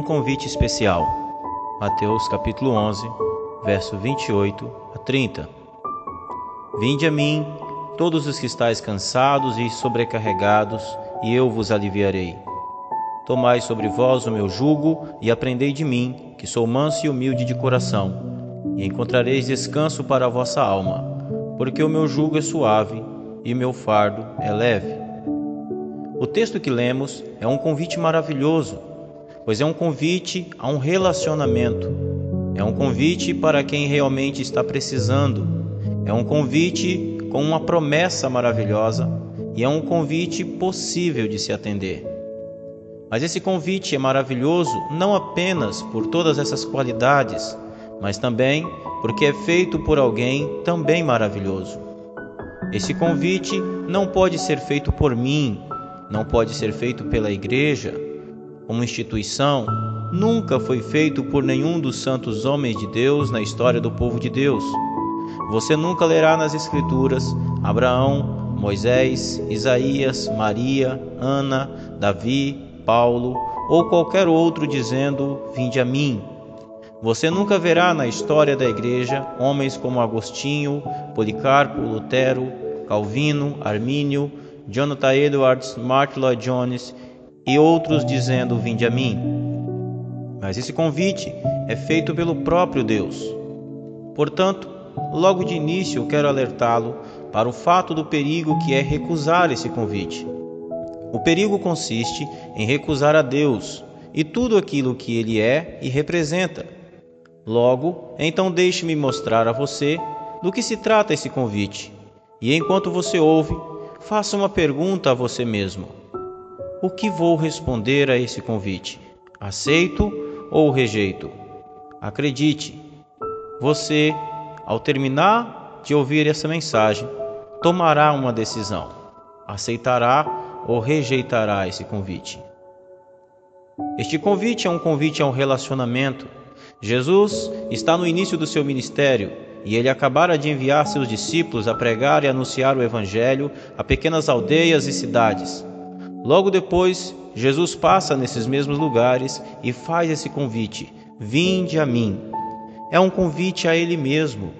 um convite especial. Mateus capítulo 11, verso 28 a 30. Vinde a mim, todos os que estáis cansados e sobrecarregados, e eu vos aliviarei. Tomai sobre vós o meu jugo e aprendei de mim, que sou manso e humilde de coração, e encontrareis descanso para a vossa alma, porque o meu jugo é suave e meu fardo é leve. O texto que lemos é um convite maravilhoso, pois é um convite a um relacionamento. É um convite para quem realmente está precisando. É um convite com uma promessa maravilhosa e é um convite possível de se atender. Mas esse convite é maravilhoso não apenas por todas essas qualidades, mas também porque é feito por alguém também maravilhoso. Esse convite não pode ser feito por mim, não pode ser feito pela igreja, como instituição, nunca foi feito por nenhum dos santos homens de Deus na história do povo de Deus. Você nunca lerá nas Escrituras Abraão, Moisés, Isaías, Maria, Ana, Davi, Paulo ou qualquer outro dizendo: Vinde a mim. Você nunca verá na história da igreja homens como Agostinho, Policarpo, Lutero, Calvino, Armínio, Jonathan Edwards, Martin Lloyd Jones e outros dizendo: Vinde a mim. Mas esse convite é feito pelo próprio Deus. Portanto, logo de início quero alertá-lo para o fato do perigo que é recusar esse convite. O perigo consiste em recusar a Deus e tudo aquilo que Ele é e representa. Logo, então deixe-me mostrar a você do que se trata esse convite. E enquanto você ouve, faça uma pergunta a você mesmo: O que vou responder a esse convite? Aceito ou rejeito? Acredite, você, ao terminar de ouvir essa mensagem, tomará uma decisão. Aceitará ou rejeitará esse convite? Este convite é um convite a um relacionamento. Jesus está no início do seu ministério e ele acabara de enviar seus discípulos a pregar e anunciar o Evangelho a pequenas aldeias e cidades. Logo depois, Jesus passa nesses mesmos lugares e faz esse convite: Vinde a mim. É um convite a Ele mesmo.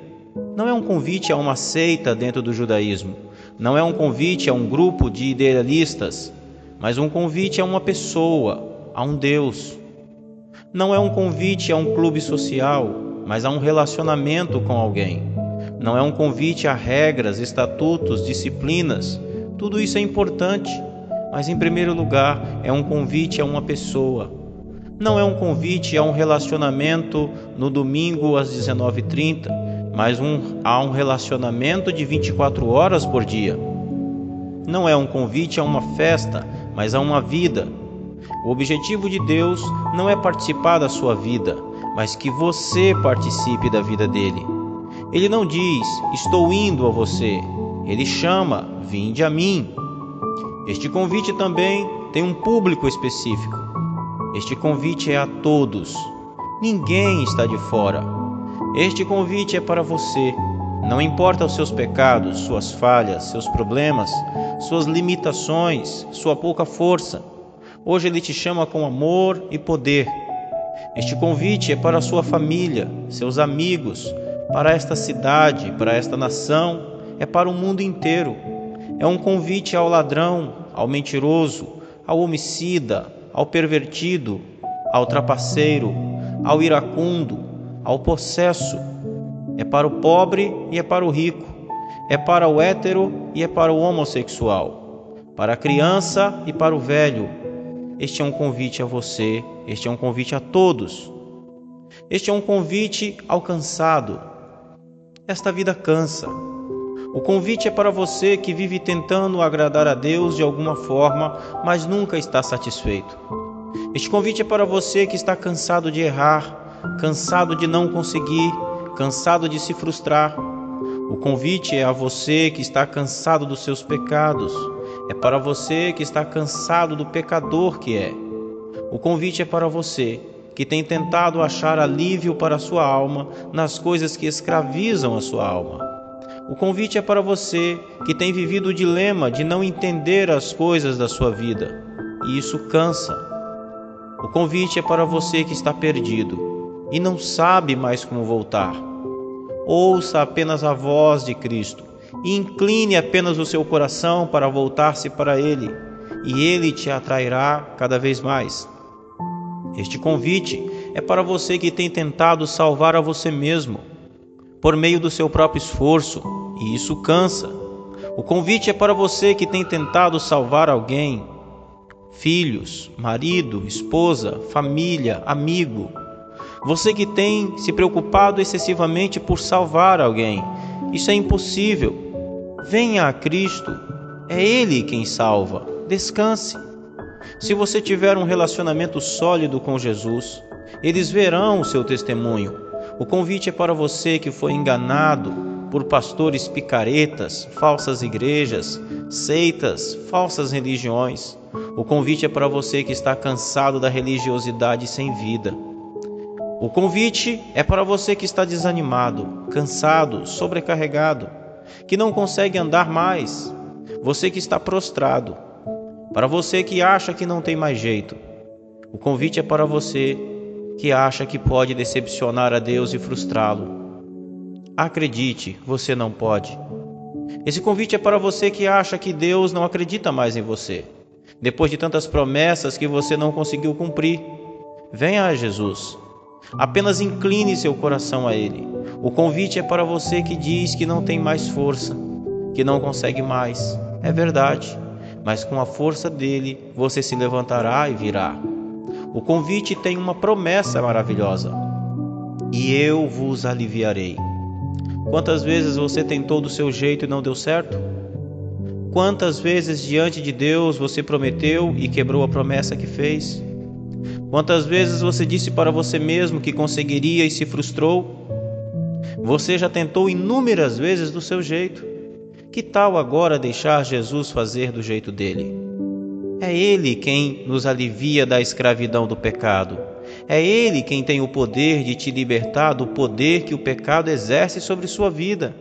Não é um convite a uma seita dentro do judaísmo não é um convite a um grupo de idealistas, mas um convite a uma pessoa, a um Deus. Não é um convite a um clube social, mas a um relacionamento com alguém. Não é um convite a regras, estatutos, disciplinas. Tudo isso é importante, mas em primeiro lugar é um convite a uma pessoa. Não é um convite a um relacionamento no domingo às 19h30 mas um, há um relacionamento de 24 horas por dia. Não é um convite a uma festa, mas a uma vida. O objetivo de Deus não é participar da sua vida, mas que você participe da vida dele. Ele não diz, estou indo a você. Ele chama, vinde a mim. Este convite também tem um público específico. Este convite é a todos. Ninguém está de fora. Este convite é para você. Não importa os seus pecados, suas falhas, seus problemas, suas limitações, sua pouca força. Hoje ele te chama com amor e poder. Este convite é para a sua família, seus amigos, para esta cidade, para esta nação, é para o mundo inteiro. É um convite ao ladrão, ao mentiroso, ao homicida, ao pervertido, ao trapaceiro, ao iracundo, ao possesso, é para o pobre e é para o rico, é para o hétero e é para o homossexual, para a criança e para o velho. Este é um convite a você, este é um convite a todos. Este é um convite ao cansado. Esta vida cansa. O convite é para você que vive tentando agradar a Deus de alguma forma, mas nunca está satisfeito. Este convite é para você que está cansado de errar, cansado de não conseguir, cansado de se frustrar. O convite é a você que está cansado dos seus pecados, é para você que está cansado do pecador que é. O convite é para você que tem tentado achar alívio para a sua alma nas coisas que escravizam a sua alma. O convite é para você que tem vivido o dilema de não entender as coisas da sua vida, e isso cansa. O convite é para você que está perdido e não sabe mais como voltar. Ouça apenas a voz de Cristo e incline apenas o seu coração para voltar-se para Ele, e Ele te atrairá cada vez mais. Este convite é para você que tem tentado salvar a você mesmo por meio do seu próprio esforço, e isso cansa. O convite é para você que tem tentado salvar alguém, filhos, marido, esposa, família, amigo. Você que tem se preocupado excessivamente por salvar alguém. Isso é impossível. Venha a Cristo. É Ele quem salva. Descanse. Se você tiver um relacionamento sólido com Jesus, eles verão o seu testemunho. O convite é para você que foi enganado por pastores picaretas, falsas igrejas, seitas, falsas religiões. O convite é para você que está cansado da religiosidade sem vida. O convite é para você que está desanimado, cansado, sobrecarregado, que não consegue andar mais. Você que está prostrado. Para você que acha que não tem mais jeito. O convite é para você que acha que pode decepcionar a Deus e frustrá-lo. Acredite, você não pode. Esse convite é para você que acha que Deus não acredita mais em você, depois de tantas promessas que você não conseguiu cumprir. Venha a Jesus. Apenas incline seu coração a Ele. O convite é para você que diz que não tem mais força, que não consegue mais. É verdade, mas com a força dele você se levantará e virá. O convite tem uma promessa maravilhosa: e eu vos aliviarei. Quantas vezes você tentou do seu jeito e não deu certo? Quantas vezes diante de Deus você prometeu e quebrou a promessa que fez? Quantas vezes você disse para você mesmo que conseguiria e se frustrou? Você já tentou inúmeras vezes do seu jeito. Que tal agora deixar Jesus fazer do jeito dele? É Ele quem nos alivia da escravidão do pecado. É Ele quem tem o poder de te libertar do poder que o pecado exerce sobre sua vida.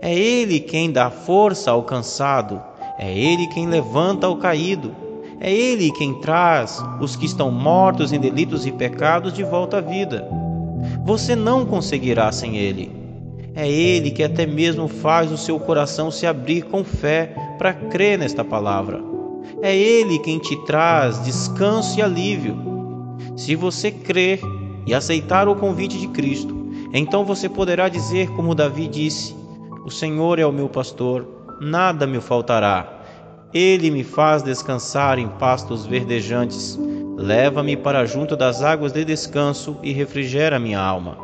É Ele quem dá força ao cansado. É Ele quem levanta o caído. É Ele quem traz os que estão mortos em delitos e pecados de volta à vida. Você não conseguirá sem Ele. É Ele que até mesmo faz o seu coração se abrir com fé para crer nesta palavra. É Ele quem te traz descanso e alívio. Se você crer e aceitar o convite de Cristo, então você poderá dizer, como Davi disse: O Senhor é o meu pastor, nada me faltará. Ele me faz descansar em pastos verdejantes, leva-me para junto das águas de descanso e refrigera minha alma.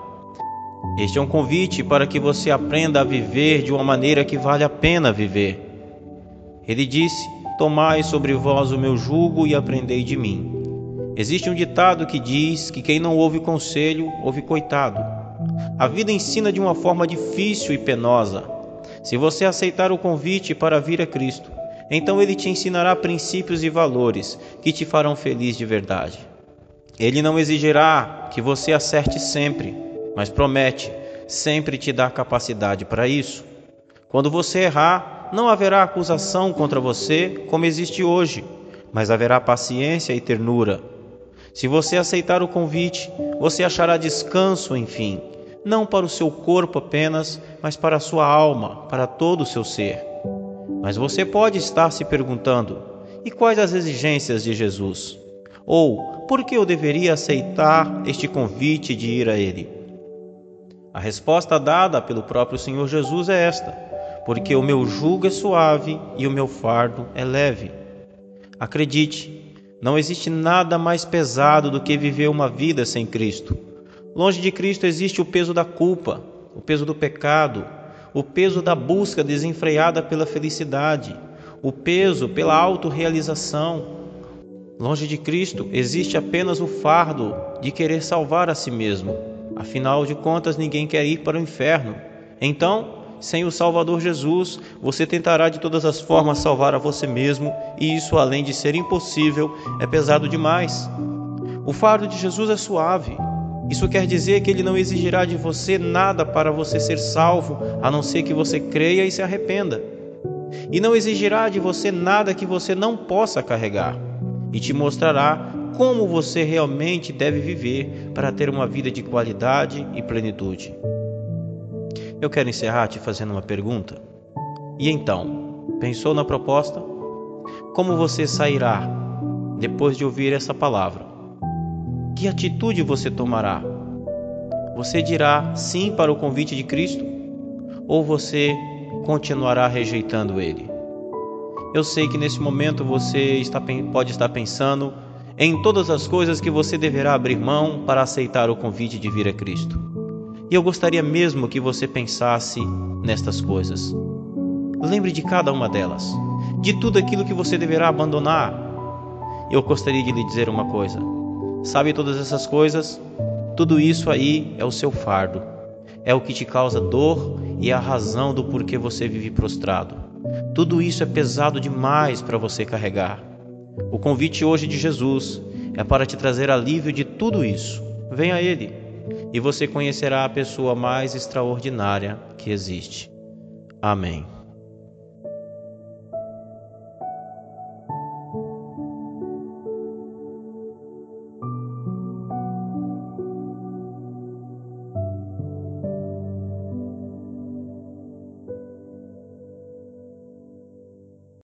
Este é um convite para que você aprenda a viver de uma maneira que vale a pena viver. Ele disse: Tomai sobre vós o meu jugo e aprendei de mim. Existe um ditado que diz que quem não ouve conselho, ouve coitado. A vida ensina de uma forma difícil e penosa. Se você aceitar o convite para vir a Cristo, então ele te ensinará princípios e valores que te farão feliz de verdade. Ele não exigirá que você acerte sempre, mas promete sempre te dar capacidade para isso. Quando você errar, não haverá acusação contra você como existe hoje, mas haverá paciência e ternura. Se você aceitar o convite, você achará descanso, enfim, não para o seu corpo apenas, mas para a sua alma, para todo o seu ser. Mas você pode estar se perguntando: e quais as exigências de Jesus? Ou por que eu deveria aceitar este convite de ir a Ele? A resposta dada pelo próprio Senhor Jesus é esta: porque o meu jugo é suave e o meu fardo é leve. Acredite, não existe nada mais pesado do que viver uma vida sem Cristo. Longe de Cristo existe o peso da culpa, o peso do pecado, o peso da busca desenfreada pela felicidade, o peso pela autorrealização. Longe de Cristo existe apenas o fardo de querer salvar a si mesmo. Afinal de contas, ninguém quer ir para o inferno. Então, sem o Salvador Jesus, você tentará de todas as formas salvar a você mesmo, e isso, além de ser impossível, é pesado demais. O fardo de Jesus é suave. Isso quer dizer que ele não exigirá de você nada para você ser salvo, a não ser que você creia e se arrependa. E não exigirá de você nada que você não possa carregar, e te mostrará como você realmente deve viver para ter uma vida de qualidade e plenitude. Eu quero encerrar te fazendo uma pergunta. E então, pensou na proposta? Como você sairá depois de ouvir essa palavra? Que atitude você tomará? Você dirá sim para o convite de Cristo? Ou você continuará rejeitando ele? Eu sei que nesse momento você está, pode estar pensando em todas as coisas que você deverá abrir mão para aceitar o convite de vir a Cristo. E eu gostaria mesmo que você pensasse nestas coisas. Lembre de cada uma delas, de tudo aquilo que você deverá abandonar. Eu gostaria de lhe dizer uma coisa: sabe todas essas coisas? Tudo isso aí é o seu fardo, é o que te causa dor e a razão do porquê você vive prostrado. Tudo isso é pesado demais para você carregar. O convite hoje de Jesus é para te trazer alívio de tudo isso. Venha a Ele e você conhecerá a pessoa mais extraordinária que existe. Amém.